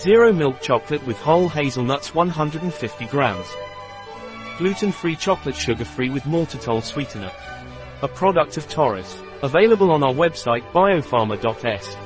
Zero milk chocolate with whole hazelnuts 150 grams. Gluten-free chocolate sugar-free with maltitol sweetener. A product of Torras. Available on our website biopharma.s.